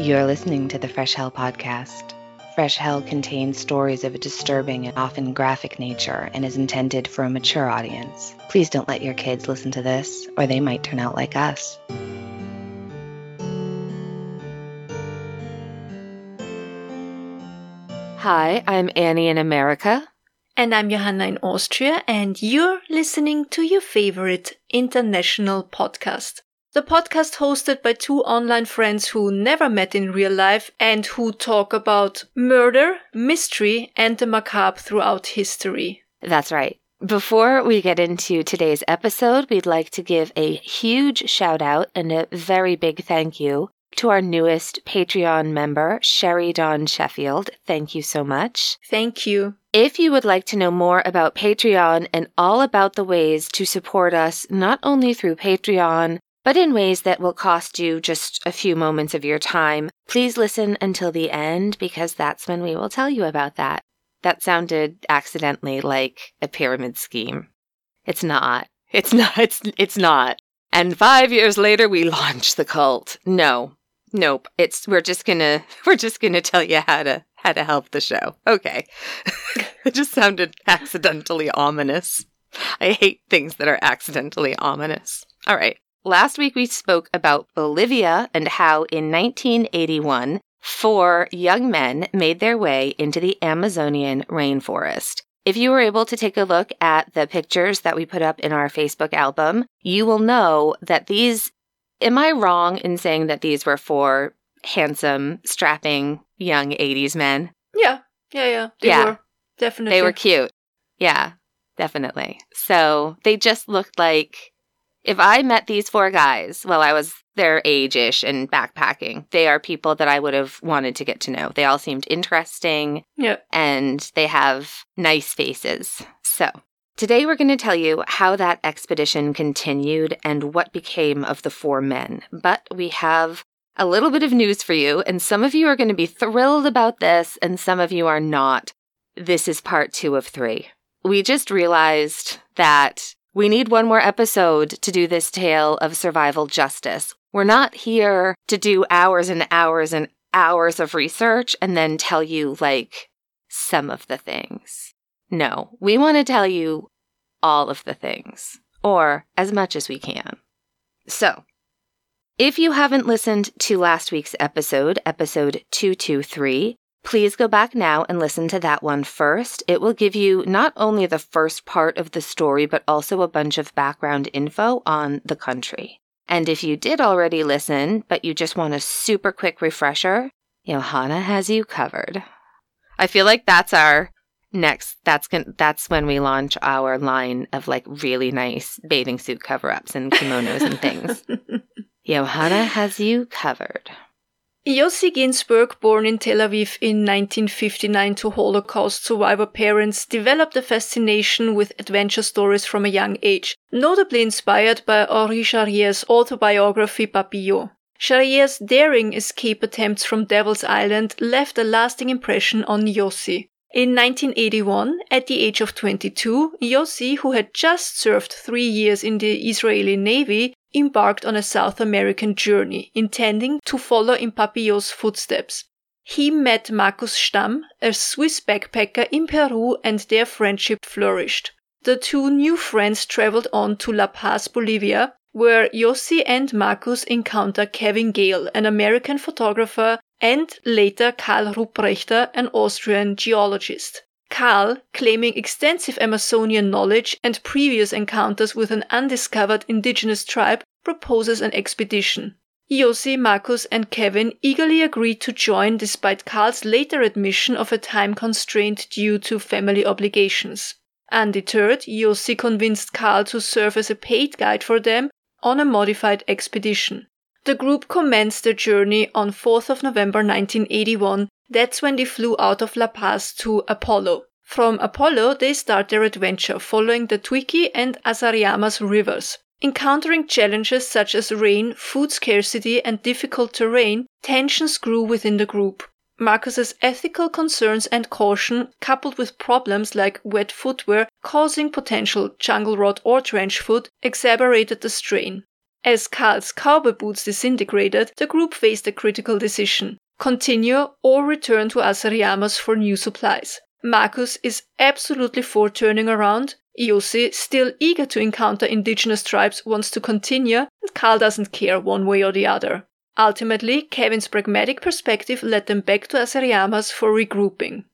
You're listening to the Fresh Hell podcast. Fresh Hell contains stories of a disturbing and often graphic nature and is intended for a mature audience. Please don't let your kids listen to this, or they might turn out like us. Hi, I'm Annie in America. And I'm Johanna in Austria, and you're listening to your favorite international podcast. The podcast hosted by two online friends who never met in real life and who talk about murder, mystery, and the macabre throughout history. That's right. Before we get into today's episode, we'd like to give a huge shout out and a very big thank you to our newest Patreon member, Sherry Dawn Sheffield. Thank you so much. Thank you. If you would like to know more about Patreon and all about the ways to support us, not only through Patreon, but in ways that will cost you just a few moments of your time, please listen until the end because that's when we will tell you about that. That sounded accidentally like a pyramid scheme. It's not. It's not. It's, it's not. And five years later, we launch the cult. No, Nope. It's we're just gonna we're just gonna tell you how to how to help the show. Okay. it just sounded accidentally ominous. I hate things that are accidentally ominous. All right. Last week we spoke about Bolivia and how in 1981 four young men made their way into the Amazonian rainforest. If you were able to take a look at the pictures that we put up in our Facebook album, you will know that these Am I wrong in saying that these were four handsome, strapping young 80s men? Yeah, yeah, yeah. They yeah. were. Definitely. They were cute. Yeah, definitely. So they just looked like if I met these four guys while I was their age ish and backpacking, they are people that I would have wanted to get to know. They all seemed interesting. Yeah. And they have nice faces. So Today, we're going to tell you how that expedition continued and what became of the four men. But we have a little bit of news for you, and some of you are going to be thrilled about this, and some of you are not. This is part two of three. We just realized that we need one more episode to do this tale of survival justice. We're not here to do hours and hours and hours of research and then tell you, like, some of the things. No, we want to tell you all of the things, or as much as we can. So, if you haven't listened to last week's episode, episode 223, please go back now and listen to that one first. It will give you not only the first part of the story, but also a bunch of background info on the country. And if you did already listen, but you just want a super quick refresher, Johanna has you covered. I feel like that's our next that's con- that's when we launch our line of like really nice bathing suit cover-ups and kimonos and things. Johanna has you covered. Yossi Ghinsberg, born in Tel Aviv in 1959 to Holocaust survivor parents, developed a fascination with adventure stories from a young age, notably inspired by Henri Charrière's autobiography Papillon. Charrière's daring escape attempts from Devil's Island left a lasting impression on Yossi. In 1981, at the age of 22, Yossi, who had just served three years in the Israeli Navy, embarked on a South American journey, intending to follow in Papillon's footsteps. He met Markus Stamm, a Swiss backpacker in Peru, and their friendship flourished. The two new friends traveled on to La Paz, Bolivia, where Yossi and Markus encounter Kevin Gale, an American photographer and later Karl Ruprechter, an Austrian geologist. Karl, claiming extensive Amazonian knowledge and previous encounters with an undiscovered indigenous tribe, proposes an expedition. Yossi, Markus, and Kevin eagerly agree to join despite Karl's later admission of a time constraint due to family obligations. Undeterred, Yossi convinced Karl to serve as a paid guide for them on a modified expedition. The group commenced their journey on 4th of November 1981. That's when they flew out of La Paz to Apolo. From Apolo, they start their adventure following the Tuichi and Asariamas rivers. Encountering challenges such as rain, food scarcity, and difficult terrain, tensions grew within the group. Marcus's ethical concerns and caution, coupled with problems like wet footwear causing potential jungle rot or trench foot, exacerbated the strain. As Karl's cowboy boots disintegrated, the group faced a critical decision continue or return to Asariamas for new supplies. Marcus is absolutely for turning around. Yossi, still eager to encounter indigenous tribes, wants to continue, and Karl doesn't care one way or the other. Ultimately, Kevin's pragmatic perspective led them back to Asariamas for regrouping.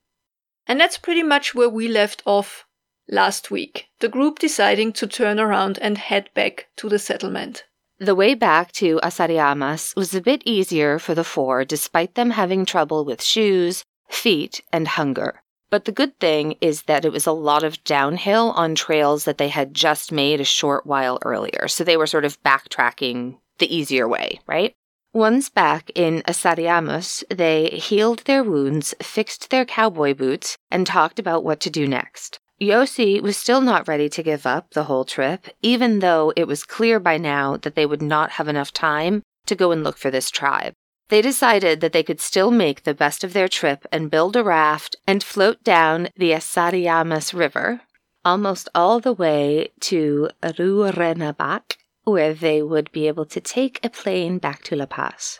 And that's pretty much where we left off last week, the group deciding to turn around and head back to the settlement. The way back to Asariamas was a bit easier for the four despite them having trouble with shoes, feet, and hunger. But the good thing is that it was a lot of downhill on trails that they had just made a short while earlier. So they were sort of backtracking the easier way, right? Once back in Asariamas, they healed their wounds, fixed their cowboy boots, and talked about what to do next. Yossi was still not ready to give up the whole trip, even though it was clear by now that they would not have enough time to go and look for this tribe. They decided that they could still make the best of their trip and build a raft and float down the Asariamas River almost all the way to Rurrenabaque where they would be able to take a plane back to La Paz.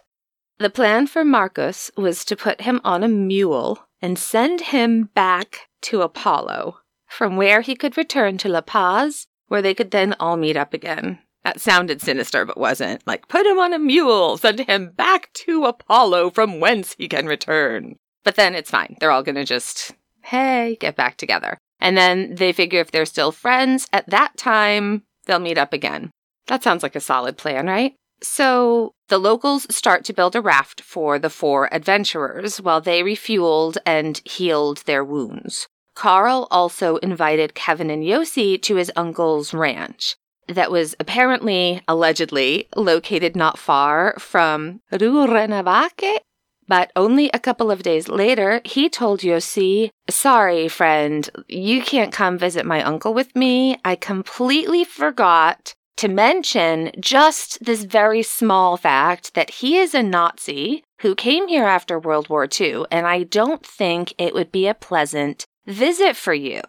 The plan for Marcus was to put him on a mule and send him back to Apolo, from where he could return to La Paz, where they could then all meet up again. That sounded sinister, but wasn't. Like, put him on a mule, send him back to Apolo, from whence he can return. But then it's fine. They're all gonna just, hey, get back together. And then they figure if they're still friends at that time, they'll meet up again. That sounds like a solid plan, right? So the locals start to build a raft for the four adventurers while they refueled and healed their wounds. Karl also invited Kevin and Yossi to his uncle's ranch that was apparently, allegedly, located not far from Rurrenabaque. But only a couple of days later, he told Yossi, Sorry, friend, you can't come visit my uncle with me. I completely forgot to mention just this very small fact that he is a Nazi who came here after World War II, and I don't think it would be a pleasant visit for you.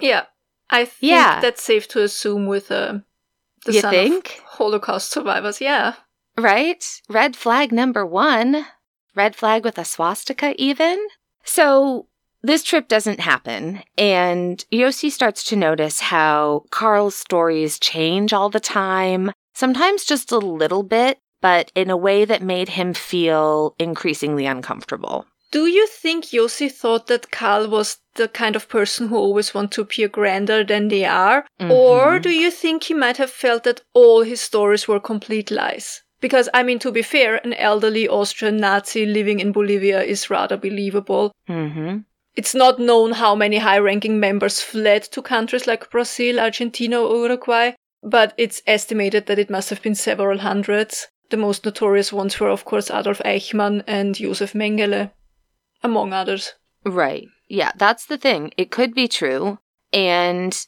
Yeah, I think yeah. that's safe to assume with uh, the you son think? of Holocaust survivors. Yeah, right. Red flag number one. Red flag with a swastika, even. So this trip doesn't happen, and Yossi starts to notice how Carl's stories change all the time, sometimes just a little bit, but in a way that made him feel increasingly uncomfortable. Do you think Yossi thought that Karl was the kind of person who always want to appear grander than they are? Mm-hmm. Or do you think he might have felt that all his stories were complete lies? Because, I mean, to be fair, an elderly Austrian Nazi living in Bolivia is rather believable. Mm-hmm. It's not known how many high ranking members fled to countries like Brazil, Argentina, or Uruguay, but it's estimated that it must have been several hundreds. The most notorious ones were, of course, Adolf Eichmann and Josef Mengele, among others. Right. Yeah, that's the thing. It could be true. And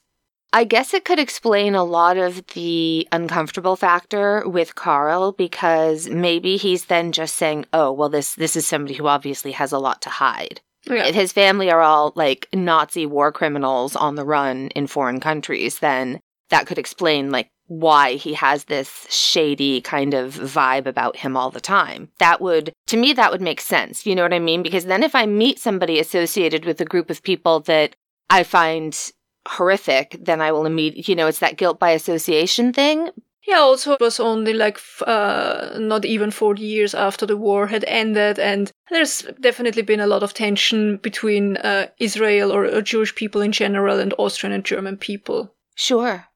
I guess it could explain a lot of the uncomfortable factor with Carl because maybe he's then just saying, "Oh, well this this is somebody who obviously has a lot to hide." yeah. his family are all like Nazi war criminals on the run in foreign countries, then that could explain like why he has this shady kind of vibe about him all the time. That would, to me, that would make sense. You know what I mean? Because then if I meet somebody associated with a group of people that I find horrific, then I will immediately, you know, it's that guilt by association thing. Yeah, also it was only like uh, not even 40 years after the war had ended, and there's definitely been a lot of tension between uh, Israel or, or Jewish people in general and Austrian and German people. Sure.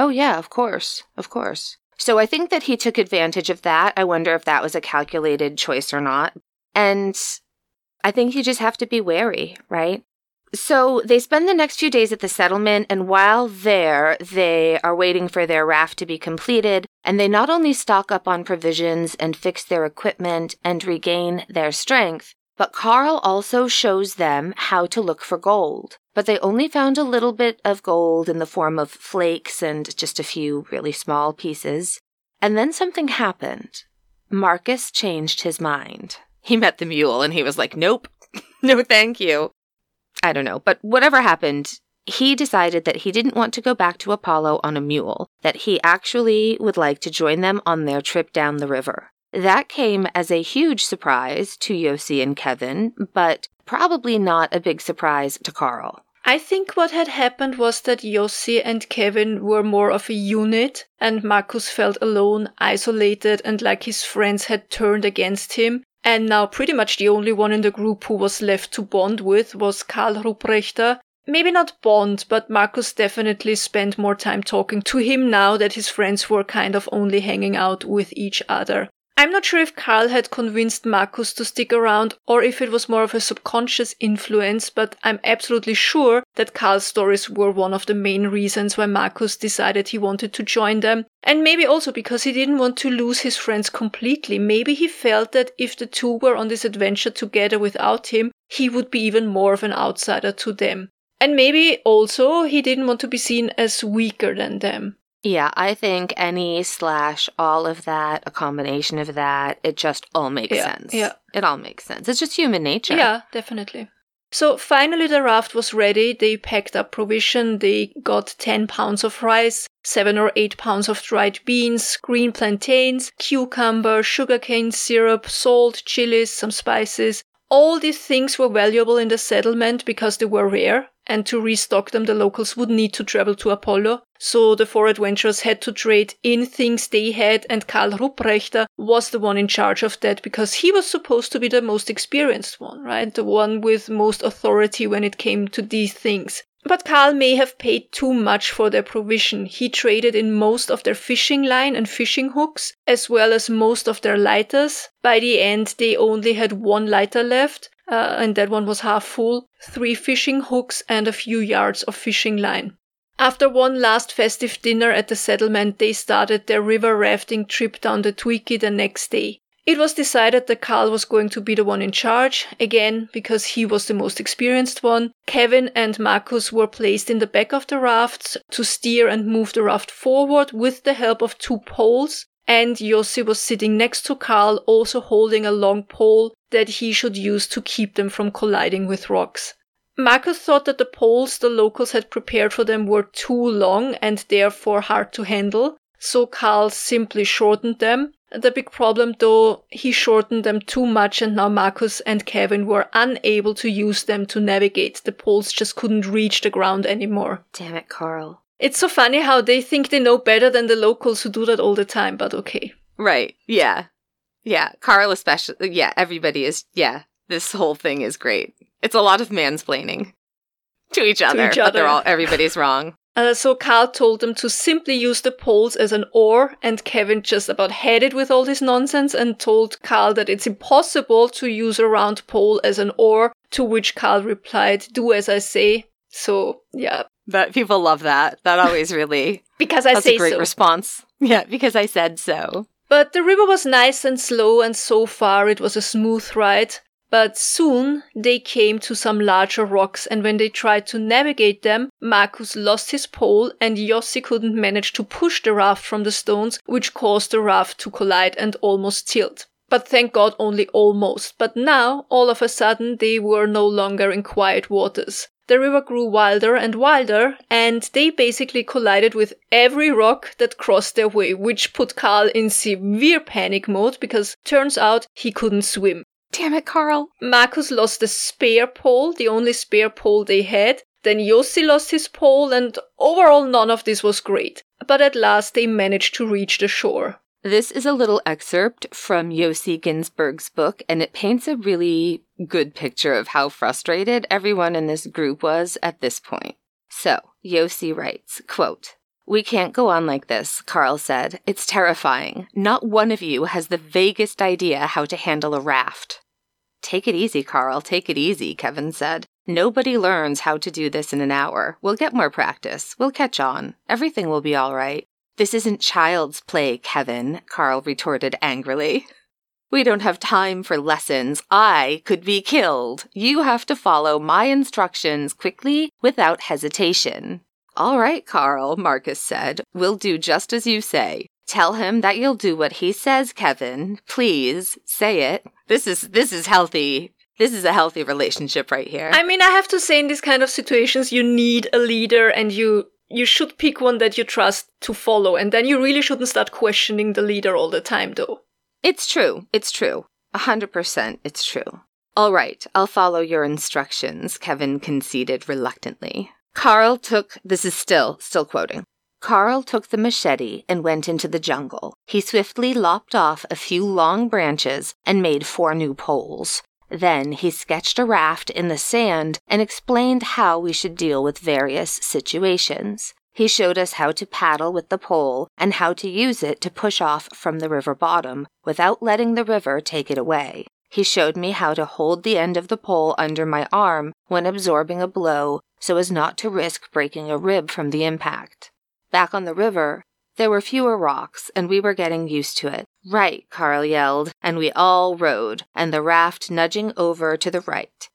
Oh, yeah, of course. Of course. So I think that he took advantage of that. I wonder if that was a calculated choice or not. And I think you just have to be wary, right? So they spend the next few days at the settlement, and while there, they are waiting for their raft to be completed, and they not only stock up on provisions and fix their equipment and regain their strength, but Karl also shows them how to look for gold. But they only found a little bit of gold in the form of flakes and just a few really small pieces. And then something happened. Marcus changed his mind. He met the mule and he was like, Nope, no thank you. I don't know. But whatever happened, he decided that he didn't want to go back to Apolo on a mule, that he actually would like to join them on their trip down the river. That came as a huge surprise to Yossi and Kevin, but probably not a big surprise to Carl. I think what had happened was that Yossi and Kevin were more of a unit, and Marcus felt alone, isolated, and like his friends had turned against him. And now pretty much the only one in the group who was left to bond with was Karl Ruprechter. Maybe not bond, but Marcus definitely spent more time talking to him now that his friends were kind of only hanging out with each other. I'm not sure if Karl had convinced Marcus to stick around or if it was more of a subconscious influence, but I'm absolutely sure that Karl's stories were one of the main reasons why Marcus decided he wanted to join them. And maybe also because he didn't want to lose his friends completely. Maybe he felt that if the two were on this adventure together without him, he would be even more of an outsider to them. And maybe also he didn't want to be seen as weaker than them. Yeah, I think any slash all of that, a combination of that, it just all makes Yeah, sense. yeah. It all makes sense. It's just human nature. Yeah, definitely. So finally, the raft was ready. They packed up provision. They got 10 pounds of rice, 7 or 8 pounds of dried beans, green plantains, cucumber, sugarcane syrup, salt, chilies, some spices. All these things were valuable in the settlement because they were rare, and to restock them, the locals would need to travel to Apolo. So the four adventurers had to trade in things they had, and Karl Ruprechter was the one in charge of that because he was supposed to be the most experienced one, right? The one with most authority when it came to these things. But Karl may have paid too much for their provision. He traded in most of their fishing line and fishing hooks, as well as most of their lighters. By the end, they only had one lighter left, uh, and that one was half full, three fishing hooks, and a few yards of fishing line. After one last festive dinner at the settlement, they started their river rafting trip down the Tuichi the next day. It was decided that Carl was going to be the one in charge, again, because he was the most experienced one. Kevin and Marcus were placed in the back of the rafts to steer and move the raft forward with the help of two poles. And Yossi was sitting next to Karl, also holding a long pole that he should use to keep them from colliding with rocks. Marcus thought that the poles the locals had prepared for them were too long and therefore hard to handle, so Karl simply shortened them. The big problem though, he shortened them too much and now Marcus and Kevin were unable to use them to navigate. The poles just couldn't reach the ground anymore. Damn it, Carl. It's so funny how they think they know better than the locals who do that all the time, but okay. Right. Yeah. Yeah. Carl, especially. Yeah. Everybody is. Yeah. This whole thing is great. It's a lot of mansplaining to each other. each But they're all. Everybody's wrong. Uh, so Carl told them to simply use the poles as an oar, and Kevin just about had it with all this nonsense and told Carl that it's impossible to use a round pole as an oar, to which Carl replied, do as I say. So, yeah, That people love that. That always really. because I that's say a great so. response. Yeah, because I said so. But the river was nice and slow, and so far it was a smooth ride. But soon they came to some larger rocks, and when they tried to navigate them, Marcus lost his pole, and Yossi couldn't manage to push the raft from the stones, which caused the raft to collide and almost tilt. But thank God only almost. But now, all of a sudden, they were no longer in quiet waters. The river grew wilder and wilder, and they basically collided with every rock that crossed their way, which put Karl in severe panic mode because turns out he couldn't swim. Damn it, Carl. Marcus lost the spare pole, the only spare pole they had. Then Yossi lost his pole, and overall none of this was great. But at last they managed to reach the shore. This is a little excerpt from Yossi Ghinsberg's book, and it paints a really good picture of how frustrated everyone in this group was at this point. So, Yossi writes, quote, We can't go on like this, Carl said. It's terrifying. Not one of you has the vaguest idea how to handle a raft. Take it easy, Carl. Take it easy, Kevin said. Nobody learns how to do this in an hour. We'll get more practice. We'll catch on. Everything will be all right. This isn't child's play, Kevin, Carl retorted angrily. We don't have time for lessons. I could be killed. You have to follow my instructions quickly without hesitation. All right, Carl, Marcus said. We'll do just as you say. Tell him that you'll do what he says, Kevin. Please, say it. This is this is healthy. This is a healthy relationship right here. I mean, I have to say, in these kind of situations, you need a leader and you you should pick one that you trust to follow. And then you really shouldn't start questioning the leader all the time, though. It's true. It's true. A hundred percent. It's true. All right, I'll follow your instructions, Kevin conceded reluctantly. Carl took, this is still, still quoting. Carl took the machete and went into the jungle. He swiftly lopped off a few long branches and made four new poles. Then he sketched a raft in the sand and explained how we should deal with various situations. He showed us how to paddle with the pole and how to use it to push off from the river bottom without letting the river take it away. He showed me how to hold the end of the pole under my arm when absorbing a blow so as not to risk breaking a rib from the impact. Back on the river, there were fewer rocks, and we were getting used to it. Right, Carl yelled, and we all rowed, and the raft nudging over to the right.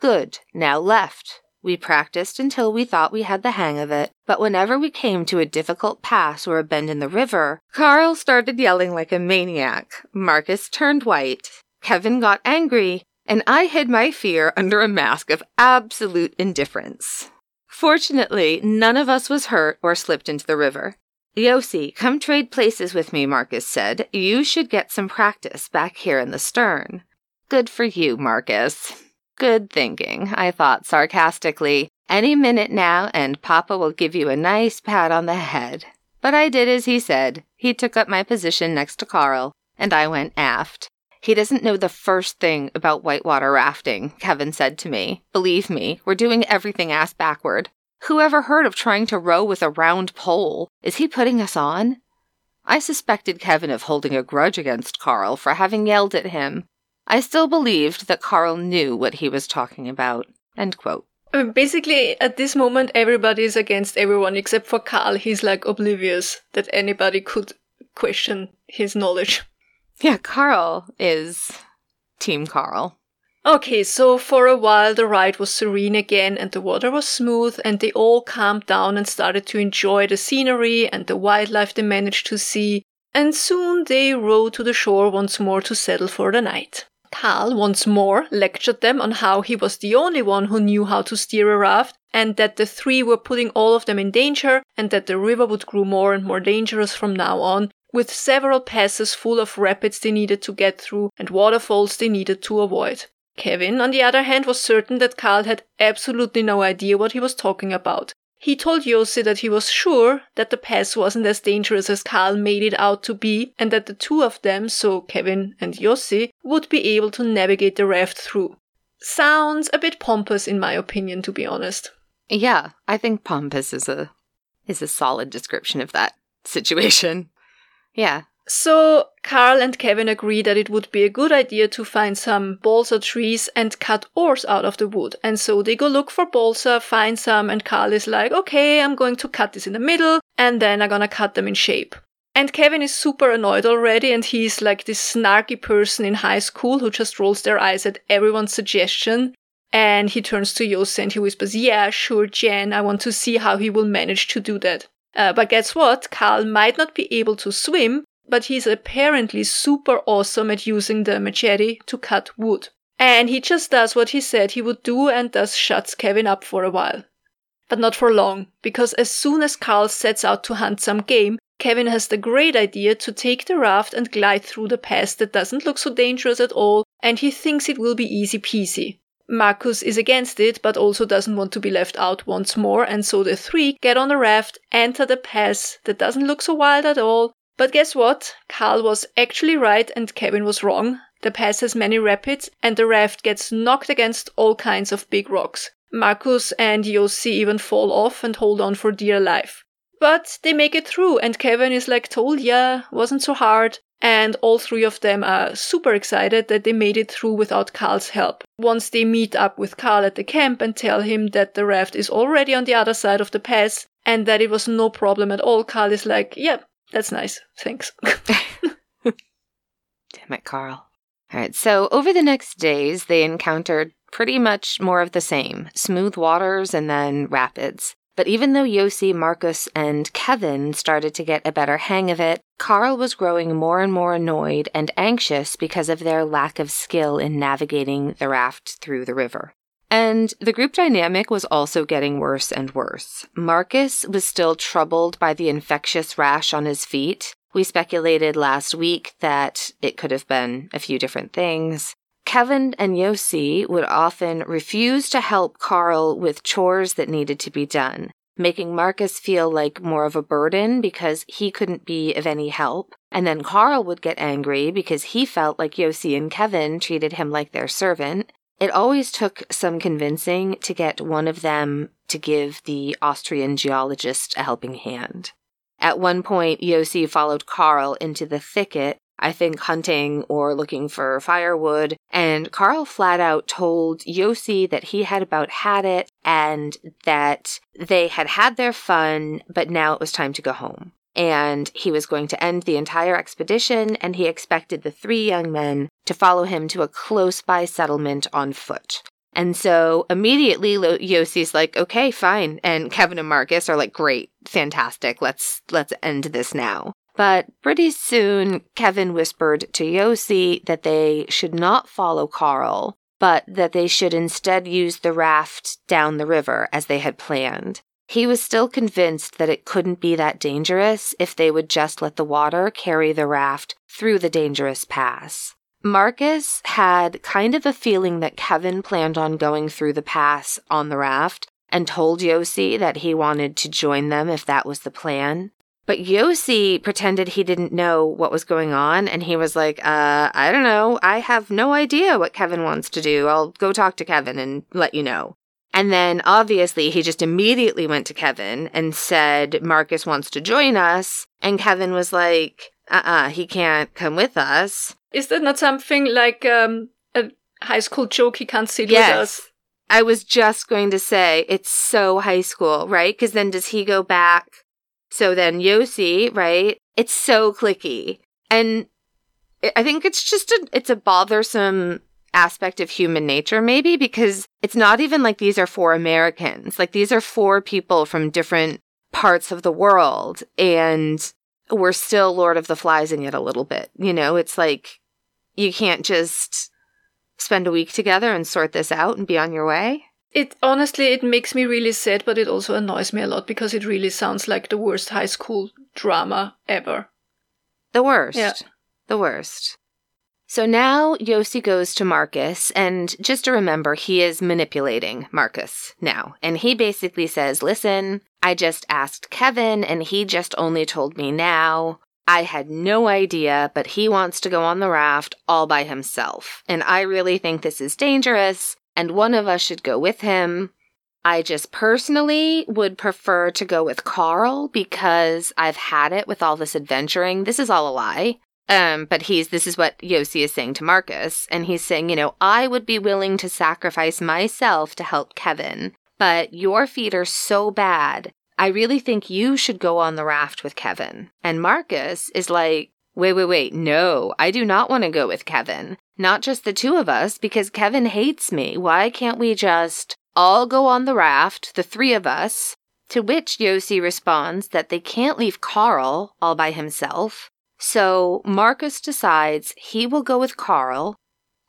Good, now left. We practiced until we thought we had the hang of it, but whenever we came to a difficult pass or a bend in the river, Carl started yelling like a maniac. Marcus turned white. Kevin got angry, and I hid my fear under a mask of absolute indifference. Fortunately, none of us was hurt or slipped into the river. Yossi, come trade places with me, Marcus said. You should get some practice back here in the stern. Good for you, Marcus. Good thinking, I thought sarcastically. Any minute now, and Papa will give you a nice pat on the head. But I did as he said. He took up my position next to Carl, and I went aft. He doesn't know the first thing about whitewater rafting, Kevin said to me. Believe me, we're doing everything ass backward. Who ever heard of trying to row with a round pole? Is he putting us on? I suspected Kevin of holding a grudge against Carl for having yelled at him. I still believed that Carl knew what he was talking about. End quote. Uh, basically, at this moment, everybody is against everyone except for Carl. He's like oblivious that anybody could question his knowledge. Yeah, Carl is Team Carl. Okay, so for a while the ride was serene again and the water was smooth and they all calmed down and started to enjoy the scenery and the wildlife they managed to see. And soon they rowed to the shore once more to settle for the night. Carl once more lectured them on how he was the only one who knew how to steer a raft and that the three were putting all of them in danger and that the river would grow more and more dangerous from now on with several passes full of rapids they needed to get through and waterfalls they needed to avoid. Kevin, on the other hand, was certain that Carl had absolutely no idea what he was talking about. He told Yossi that he was sure that the pass wasn't as dangerous as Carl made it out to be, and that the two of them, so Kevin and Yossi, would be able to navigate the raft through. Sounds a bit pompous in my opinion, to be honest. Yeah, I think pompous is a is a solid description of that situation. Yeah, so Carl and Kevin agree that it would be a good idea to find some balsa trees and cut oars out of the wood. And so they go look for balsa, find some, and Carl is like, okay, I'm going to cut this in the middle, and then I'm gonna cut them in shape. And Kevin is super annoyed already, and he's like this snarky person in high school who just rolls their eyes at everyone's suggestion. And he turns to Yossi and he whispers, Yeah, sure, Jen, I want to see how he will manage to do that. Uh, but guess what? Carl might not be able to swim, but he's apparently super awesome at using the machete to cut wood. And he just does what he said he would do and thus shuts Kevin up for a while. But not for long, because as soon as Carl sets out to hunt some game, Kevin has the great idea to take the raft and glide through the pass that doesn't look so dangerous at all, and he thinks it will be easy peasy. Marcus is against it, but also doesn't want to be left out once more, and so the three get on the raft, enter the pass that doesn't look so wild at all, but guess what? Carl was actually right and Kevin was wrong. The pass has many rapids and the raft gets knocked against all kinds of big rocks. Marcus and Yossi even fall off and hold on for dear life. But they make it through and Kevin is like, told ya, wasn't so hard. And all three of them are super excited that they made it through without Carl's help. Once they meet up with Carl at the camp and tell him that the raft is already on the other side of the pass and that it was no problem at all, Carl is like, yeah, that's nice. Thanks. Damn it, Carl. All right, so over the next days, they encountered pretty much more of the same smooth waters and then rapids. But even though Yossi, Marcus, and Kevin started to get a better hang of it, Carl was growing more and more annoyed and anxious because of their lack of skill in navigating the raft through the river. And the group dynamic was also getting worse and worse. Marcus was still troubled by the infectious rash on his feet. We speculated last week that it could have been a few different things. Kevin and Yossi would often refuse to help Carl with chores that needed to be done, making Marcus feel like more of a burden because he couldn't be of any help. And then Carl would get angry because he felt like Yossi and Kevin treated him like their servant. It always took some convincing to get one of them to give the Austrian geologist a helping hand. At one point, Yossi followed Carl into the thicket, I think hunting or looking for firewood, and Carl flat out told Yossi that he had about had it and that they had had their fun, but now it was time to go home and he was going to end the entire expedition, and he expected the three young men to follow him to a close by settlement on foot. And so immediately Yossi's like, okay, fine. And Kevin and Marcus are like, great, fantastic. Let's, let's end this now. But pretty soon, Kevin whispered to Yossi that they should not follow Carl, but that they should instead use the raft down the river as they had planned. He was still convinced that it couldn't be that dangerous if they would just let the water carry the raft through the dangerous pass. Marcus had kind of a feeling that Kevin planned on going through the pass on the raft and told Yossi that he wanted to join them if that was the plan. But Yossi pretended he didn't know what was going on, and he was like, uh, I don't know. I have no idea what Kevin wants to do. I'll go talk to Kevin and let you know. And then obviously he just immediately went to Kevin and said, Marcus wants to join us. And Kevin was like, uh uh-uh, uh he can't come with us. Is that not something like um, a high school joke? He can't sit yes. with us. I was just going to say it's so high school, right? Because then does he go back? So then Yossi, right? It's so clicky. And I think it's just a it's a bothersome aspect of human nature, maybe, because it's not even like these are four Americans. Like these are four people from different parts of the world. And we're still Lord of the Fliesing it a little bit. You know, it's like you can't just spend a week together and sort this out and be on your way. It honestly, it makes me really sad, but it also annoys me a lot because it really sounds like the worst high school drama ever. The worst. Yeah. The worst. So now Yossi goes to Marcus, and just to remember, he is manipulating Marcus now. And he basically says, Listen, I just asked Kevin, and he just only told me now. I had no idea, but he wants to go on the raft all by himself. And I really think this is dangerous, and one of us should go with him. I just personally would prefer to go with Carl because I've had it with all this adventuring. This is all a lie. Um, but he's this is what Yossi is saying to Marcus, and he's saying, you know, I would be willing to sacrifice myself to help Kevin, but your feet are so bad. I really think you should go on the raft with Kevin. And Marcus is like, wait, wait, wait, no, I do not want to go with Kevin. Not just the two of us, because Kevin hates me. Why can't we just all go on the raft, the three of us? To which Yossi responds that they can't leave Carl all by himself. So Marcus decides he will go with Carl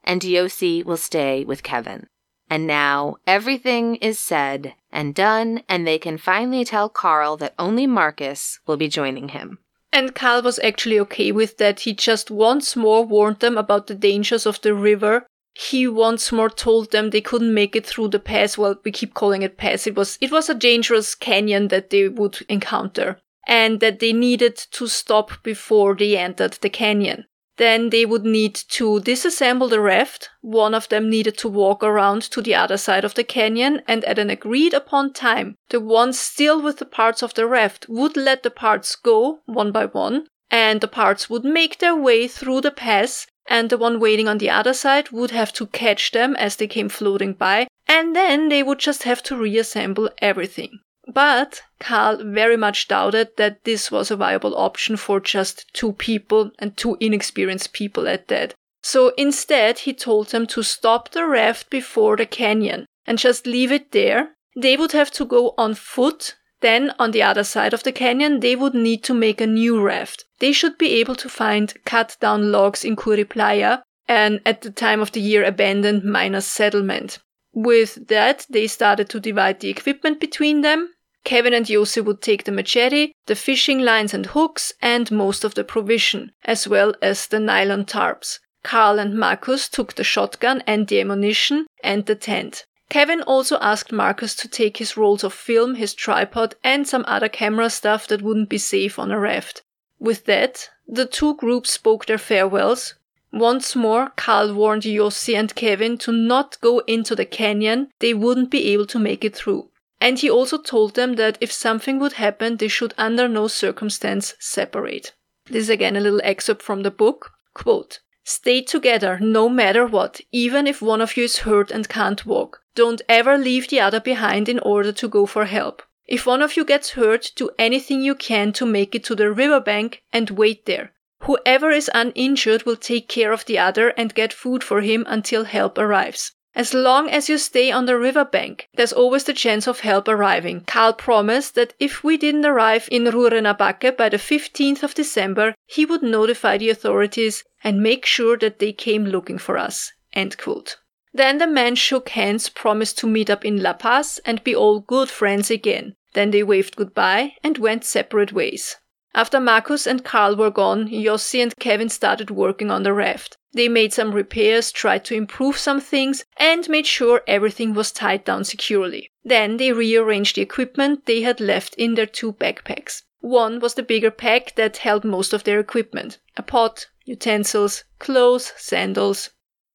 and Yossi will stay with Kevin. And now everything is said and done, and they can finally tell Carl that only Marcus will be joining him. And Carl was actually okay with that. He just once more warned them about the dangers of the river. He once more told them they couldn't make it through the pass. Well, we keep calling it pass. It was, it was a dangerous canyon that they would encounter and that they needed to stop before they entered the canyon. Then they would need to disassemble the raft. One of them needed to walk around to the other side of the canyon, and at an agreed upon time, the one still with the parts of the raft would let the parts go one by one, and the parts would make their way through the pass, and the one waiting on the other side would have to catch them as they came floating by, and then they would just have to reassemble everything. But Carl very much doubted that this was a viable option for just two people and two inexperienced people at that. So instead, he told them to stop the raft before the canyon and just leave it there they would have to go on foot. Then, on the other side of the canyon, they would need to make a new raft. They should be able to find cut down logs in Curiplaya, and at the time of the year abandoned miners' settlement. With that, they started to divide the equipment between them. Kevin and Yossi would take the machete, the fishing lines and hooks, and most of the provision, as well as the nylon tarps. Carl and Marcus took the shotgun and the ammunition and the tent. Kevin also asked Marcus to take his rolls of film, his tripod, and some other camera stuff that wouldn't be safe on a raft. With that, the two groups spoke their farewells. Once more, Carl warned Yossi and Kevin to not go into the canyon, they wouldn't be able to make it through. And he also told them that if something would happen, they should under no circumstance separate. This is again a little excerpt from the book. Quote, Stay together no matter what, even if one of you is hurt and can't walk. Don't ever leave the other behind in order to go for help. If one of you gets hurt, do anything you can to make it to the riverbank and wait there. Whoever is uninjured will take care of the other and get food for him until help arrives. As long as you stay on the riverbank, there's always the chance of help arriving. Karl promised that if we didn't arrive in Rurrenabaque by the 15th of December, he would notify the authorities and make sure that they came looking for us. End quote. Then the men shook hands, promised to meet up in La Paz and be all good friends again. Then they waved goodbye and went separate ways. After Marcus and Carl were gone, Yossi and Kevin started working on the raft. They made some repairs, tried to improve some things, and made sure everything was tied down securely. Then they rearranged the equipment they had left in their two backpacks. One was the bigger pack that held most of their equipment a pot, utensils, clothes, sandals.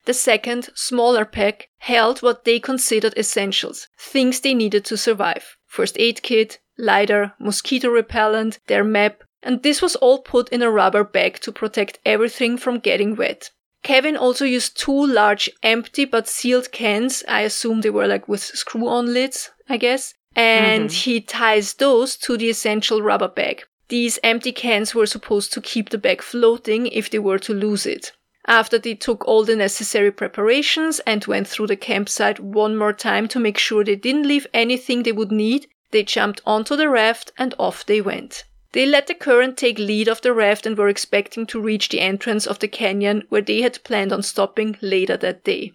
The second, smaller pack held what they considered essentials, things they needed to survive. First aid kit, lighter, mosquito repellent, their map, and this was all put in a rubber bag to protect everything from getting wet. Kevin also used two large empty but sealed cans. I assume they were like with screw on lids, I guess. And mm-hmm. he ties those to the essential rubber bag. These empty cans were supposed to keep the bag floating if they were to lose it. After they took all the necessary preparations and went through the campsite one more time to make sure they didn't leave anything they would need, they jumped onto the raft and off they went. They let the current take lead of the raft and were expecting to reach the entrance of the canyon where they had planned on stopping later that day.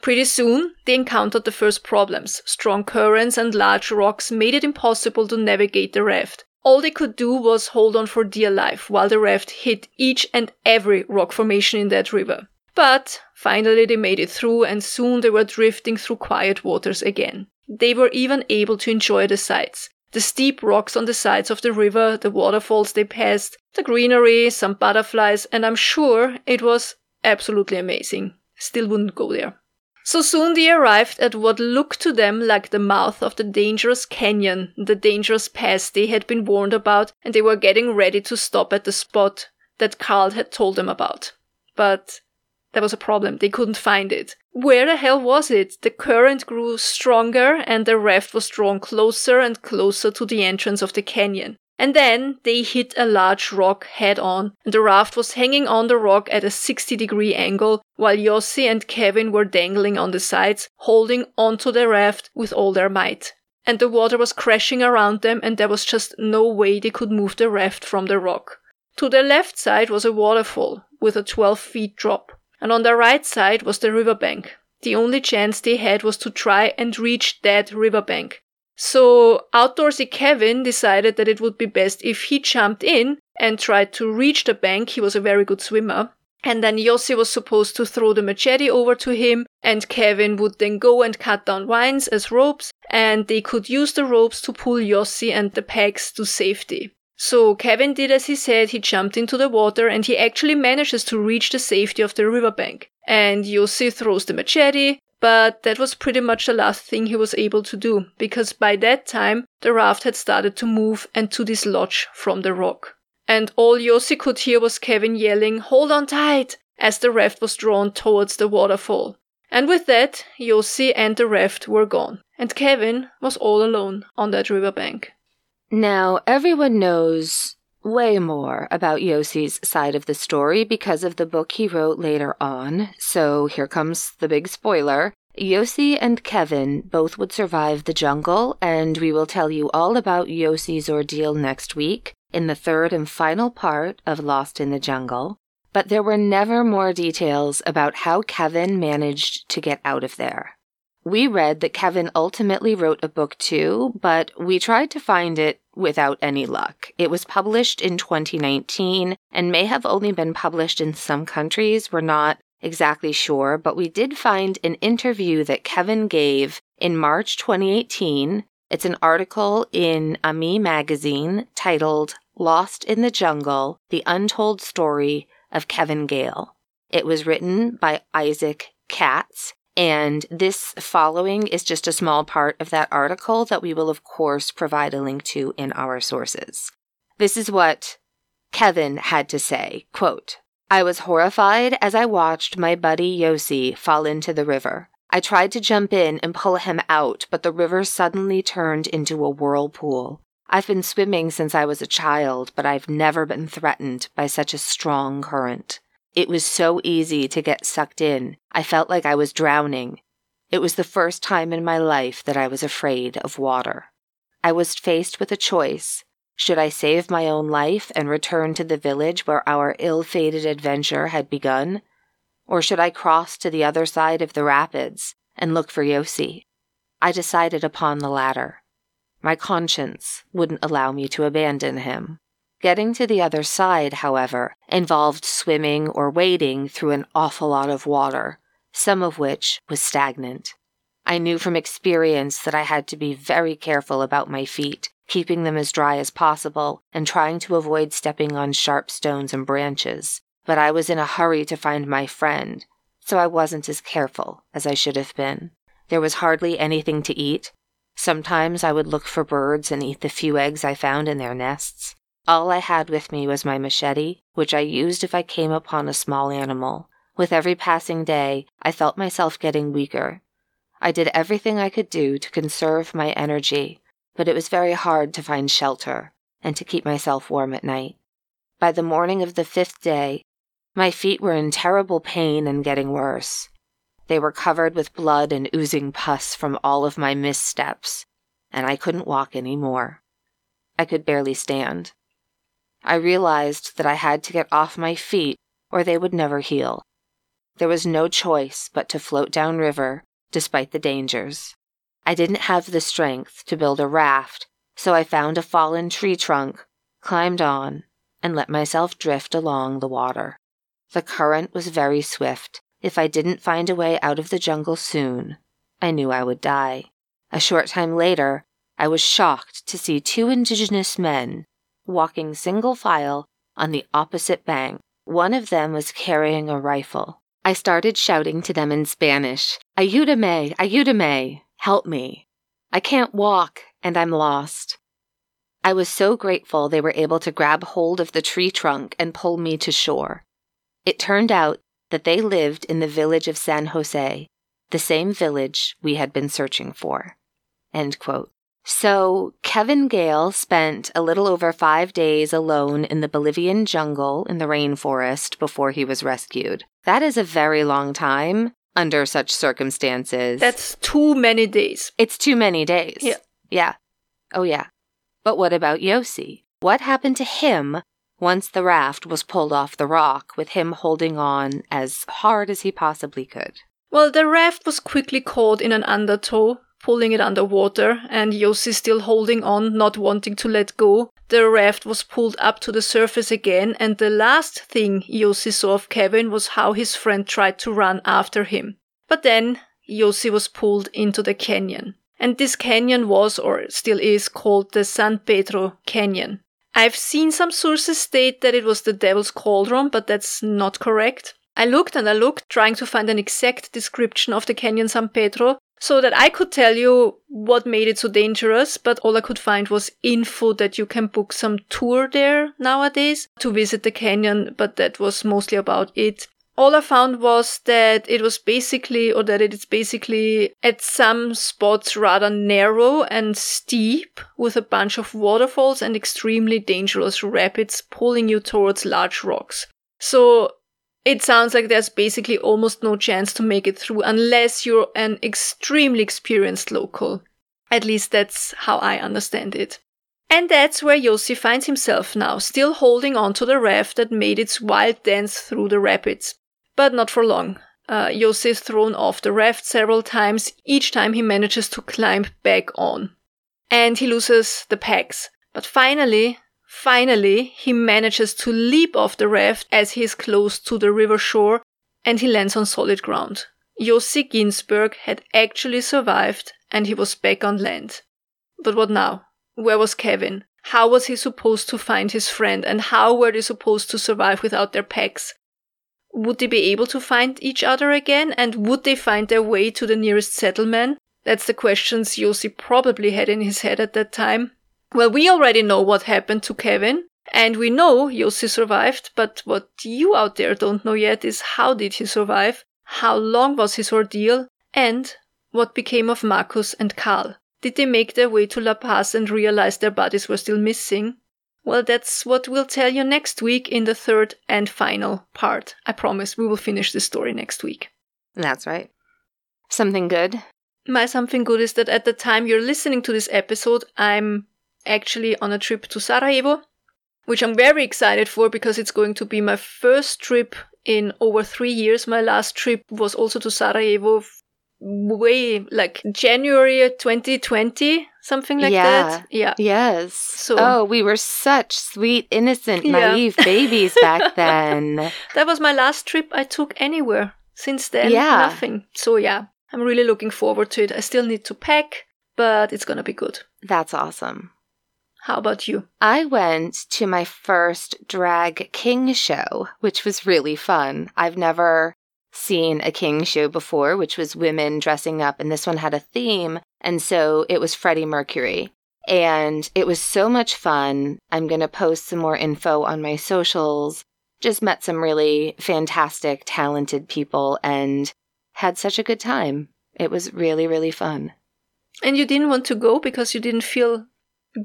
Pretty soon, they encountered the first problems. Strong currents and large rocks made it impossible to navigate the raft. All they could do was hold on for dear life while the raft hit each and every rock formation in that river. But finally they made it through and soon they were drifting through quiet waters again. They were even able to enjoy the sights the steep rocks on the sides of the river, the waterfalls they passed, the greenery, some butterflies, and I'm sure it was absolutely amazing. Still wouldn't go there. So soon they arrived at what looked to them like the mouth of the dangerous canyon, the dangerous pass they had been warned about, and they were getting ready to stop at the spot that Carl had told them about. But there was a problem. They couldn't find it. Where the hell was it? The current grew stronger and the raft was drawn closer and closer to the entrance of the canyon. And then they hit a large rock head on, and the raft was hanging on the rock at a 60 degree angle, while Yossi and Kevin were dangling on the sides, holding onto the raft with all their might. And the water was crashing around them, and there was just no way they could move the raft from the rock. To their left side was a waterfall with a 12 feet drop and on the right side was the riverbank. The only chance they had was to try and reach that riverbank. So outdoorsy Kevin decided that it would be best if he jumped in and tried to reach the bank. He was a very good swimmer. And then Yossi was supposed to throw the machete over to him, and Kevin would then go and cut down vines as ropes, and they could use the ropes to pull Yossi and the packs to safety. So Kevin did as he said, he jumped into the water and he actually manages to reach the safety of the riverbank. And Yossi throws the machete, but that was pretty much the last thing he was able to do, because by that time the raft had started to move and to dislodge from the rock. And all Yossi could hear was Kevin yelling, Hold on tight! as the raft was drawn towards the waterfall. And with that, Yossi and the raft were gone, and Kevin was all alone on that riverbank. Now, everyone knows way more about Yossi's side of the story because of the book he wrote later on. So here comes the big spoiler. Yossi and Kevin both would survive the jungle, and we will tell you all about Yossi's ordeal next week in the third and final part of Lost in the Jungle. But there were never more details about how Kevin managed to get out of there. We read that Kevin ultimately wrote a book too, but we tried to find it without any luck. It was published in 2019 and may have only been published in some countries. We're not exactly sure, but we did find an interview that Kevin gave in March 2018. It's an article in Ami magazine titled Lost in the Jungle The Untold Story of Kevin Gale. It was written by Isaac Katz, and this following is just a small part of that article that we will, of course, provide a link to in our sources. This is what Kevin had to say quote, I was horrified as I watched my buddy Yossi fall into the river. I tried to jump in and pull him out, but the river suddenly turned into a whirlpool. I've been swimming since I was a child, but I've never been threatened by such a strong current. It was so easy to get sucked in. I felt like I was drowning. It was the first time in my life that I was afraid of water. I was faced with a choice should I save my own life and return to the village where our ill fated adventure had begun? Or should I cross to the other side of the rapids and look for Yossi? I decided upon the latter. My conscience wouldn't allow me to abandon him. Getting to the other side, however, involved swimming or wading through an awful lot of water, some of which was stagnant. I knew from experience that I had to be very careful about my feet keeping them as dry as possible and trying to avoid stepping on sharp stones and branches. But I was in a hurry to find my friend, so I wasn't as careful as I should have been. There was hardly anything to eat. Sometimes I would look for birds and eat the few eggs I found in their nests. All I had with me was my machete, which I used if I came upon a small animal. With every passing day, I felt myself getting weaker. I did everything I could do to conserve my energy, but it was very hard to find shelter and to keep myself warm at night. By the morning of the fifth day, my feet were in terrible pain and getting worse. They were covered with blood and oozing pus from all of my missteps, and I couldn't walk any more. I could barely stand. I realized that I had to get off my feet or they would never heal. There was no choice but to float downriver despite the dangers. I didn't have the strength to build a raft, so I found a fallen tree trunk, climbed on, and let myself drift along the water. The current was very swift. If I didn't find a way out of the jungle soon, I knew I would die. A short time later, I was shocked to see two indigenous men walking single file on the opposite bank. One of them was carrying a rifle. I started shouting to them in Spanish, Ayúdame, ayúdame, Help me. I can't walk, and I'm lost. I was so grateful they were able to grab hold of the tree trunk and pull me to shore. It turned out that they lived in the village of San Jose, the same village we had been searching for. So, Kevin Gale spent a little over five days alone in the Bolivian jungle in the rainforest before he was rescued. That is a very long time, under such circumstances. That's too many days. It's too many days. Yeah. Yeah. Oh, yeah. But what about Yossi? What happened to him once the raft was pulled off the rock with him holding on as hard as he possibly could? Well, the raft was quickly caught in an undertow, pulling it underwater, and Yossi still holding on, not wanting to let go. The raft was pulled up to the surface again, and the last thing Yossi saw of Kevin was how his friend tried to run after him. But then Yossi was pulled into the canyon. And this canyon was, or still is, called the San Pedro Canyon. I've seen some sources state that it was the Devil's Cauldron, but that's not correct. I looked and I looked, trying to find an exact description of the Canyon San Pedro, so that I could tell you what made it so dangerous, but all I could find was info that you can book some tour there nowadays to visit the canyon, but that was mostly about it. All I found was that it was basically, or that it is basically at some spots rather narrow and steep with a bunch of waterfalls and extremely dangerous rapids pulling you towards large rocks. So it sounds like there's basically almost no chance to make it through unless you're an extremely experienced local. At least that's how I understand it. And that's where Yossi finds himself now, still holding on to the raft that made its wild dance through the rapids. But not for long. Uh, Yossi is thrown off the raft several times, each time he manages to climb back on. And he loses the pegs. But finally, Finally, he manages to leap off the raft as he is close to the river shore and he lands on solid ground. Yossi Ghinsberg had actually survived and he was back on land. But what now? Where was Kevin? How was he supposed to find his friend and how were they supposed to survive without their packs? Would they be able to find each other again and would they find their way to the nearest settlement? That's the questions Yossi probably had in his head at that time. Well, we already know what happened to Kevin, and we know Yossi survived, but what you out there don't know yet is how did he survive, how long was his ordeal, and what became of Markus and Karl. Did they make their way to La Paz and realize their bodies were still missing? Well, that's what we'll tell you next week in the third and final part. I promise we will finish this story next week. That's right. Something good? My something good is that at the time you're listening to this episode, I'm actually on a trip to Sarajevo, which I'm very excited for because it's going to be my first trip in over three years. My last trip was also to Sarajevo way like January 2020, something like yeah. that. Yeah. Yes. So Oh, we were such sweet, innocent, naive yeah. babies back then. that was my last trip I took anywhere. Since then, yeah. nothing. So yeah, I'm really looking forward to it. I still need to pack, but it's going to be good. That's awesome. How about you? I went to my first drag king show, which was really fun. I've never seen a king show before, which was women dressing up, and this one had a theme. And so it was Freddie Mercury. And it was so much fun. I'm going to post some more info on my socials. Just met some really fantastic, talented people and had such a good time. It was really, really fun. And you didn't want to go because you didn't feel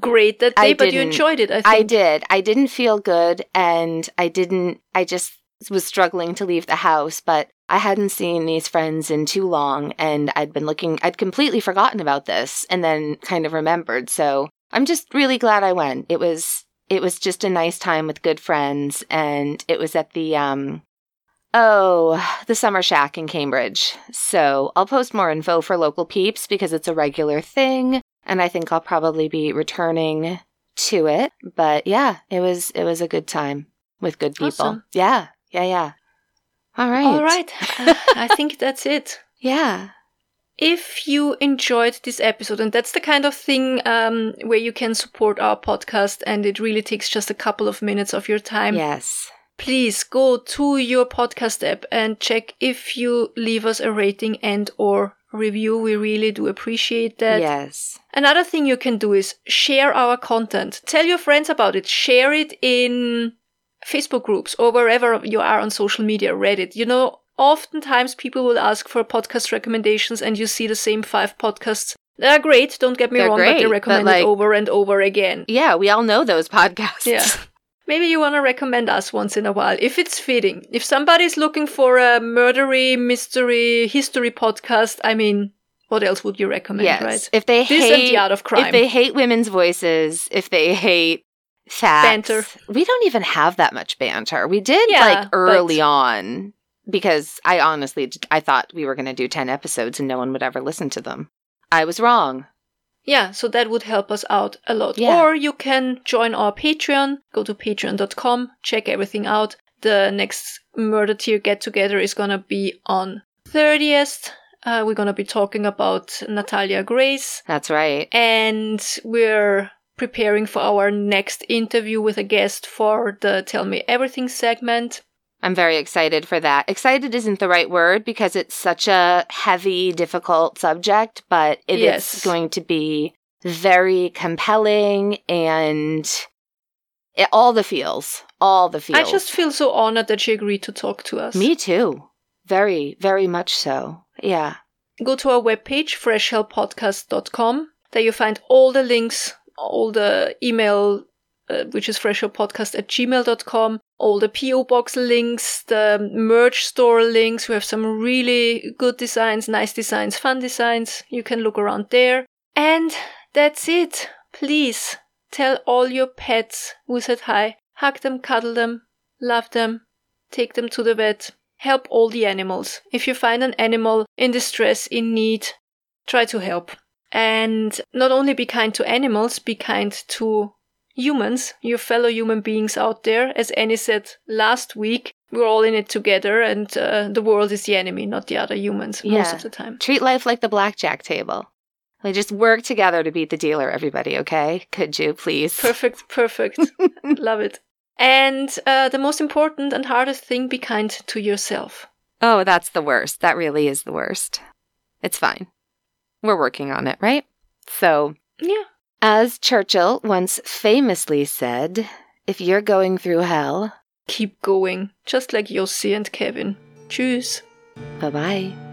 great that day, but you enjoyed it. I, think. I did. I didn't feel good, and I didn't. I just was struggling to leave the house, but I hadn't seen these friends in too long, and I'd been looking. I'd completely forgotten about this, and then kind of remembered. So I'm just really glad I went. It was. It was just a nice time with good friends, and it was at the um Oh, the Summer Shack in Cambridge. So I'll post more info for local peeps because it's a regular thing and I think I'll probably be returning to it. But yeah, it was it was a good time with good people. Awesome. Yeah, yeah, yeah. All right. All right. uh, I think that's it. Yeah. If you enjoyed this episode, and that's the kind of thing um, where you can support our podcast, and it really takes just a couple of minutes of your time. Yes. Please go to your podcast app and check if you leave us a rating and or review. We really do appreciate that. Yes. Another thing you can do is share our content. Tell your friends about it. Share it in Facebook groups or wherever you are on social media, Reddit. You know, oftentimes people will ask for podcast recommendations and you see the same five podcasts. They're great, don't get me they're wrong, great, but they recommend but like, it over and over again. Yeah, we all know those podcasts. Yeah. Maybe you want to recommend us once in a while, if it's fitting. If somebody's looking for a murdery, mystery, history podcast, I mean, what else would you recommend, yes. right? If they this hate the art of crime. If they hate women's voices, if they hate facts, banter. We don't even have that much banter. We did yeah, like early but... on because I honestly I thought we were going to do 10 episodes and no one would ever listen to them. I was wrong. Yeah, so that would help us out a lot. Yeah. Or you can join our Patreon, go to patreon.com, check everything out. The next Murder Tier get together is gonna be on 30th. Uh, we're gonna be talking about Natalia Grace. That's right. And we're preparing for our next interview with a guest for the Tell Me Everything segment. I'm very excited for that. Excited isn't the right word because it's such a heavy, difficult subject, but it yes. is going to be very compelling and it, all the feels. All the feels. I just feel so honored that she agreed to talk to us. Me too. Very, very much so. Yeah. Go to our webpage, freshhellpodcast.com. There you find all the links, all the email uh, which is freshhellpodcast at gmail.com. All the PO box links, the merch store links. We have some really good designs, nice designs, fun designs. You can look around there. And that's it. Please tell all your pets who said hi. Hug them, cuddle them, love them, take them to the vet. Help all the animals. If you find an animal in distress, in need, try to help. And not only be kind to animals, be kind to humans, your fellow human beings out there. As Annie said last week, we're all in it together, and uh, the world is the enemy, not the other humans, Yeah. most of the time. Treat life like the blackjack table. We just work together to beat the dealer, everybody, okay? Could you please? Perfect, perfect. Love it. And uh, the most important and hardest thing be kind to yourself. Oh, that's the worst. That really is the worst. It's fine. We're working on it, right? So, Yeah. as Churchill once famously said, if you're going through hell, Keep going, just like Yossi and Kevin. Tschüss. bye bye.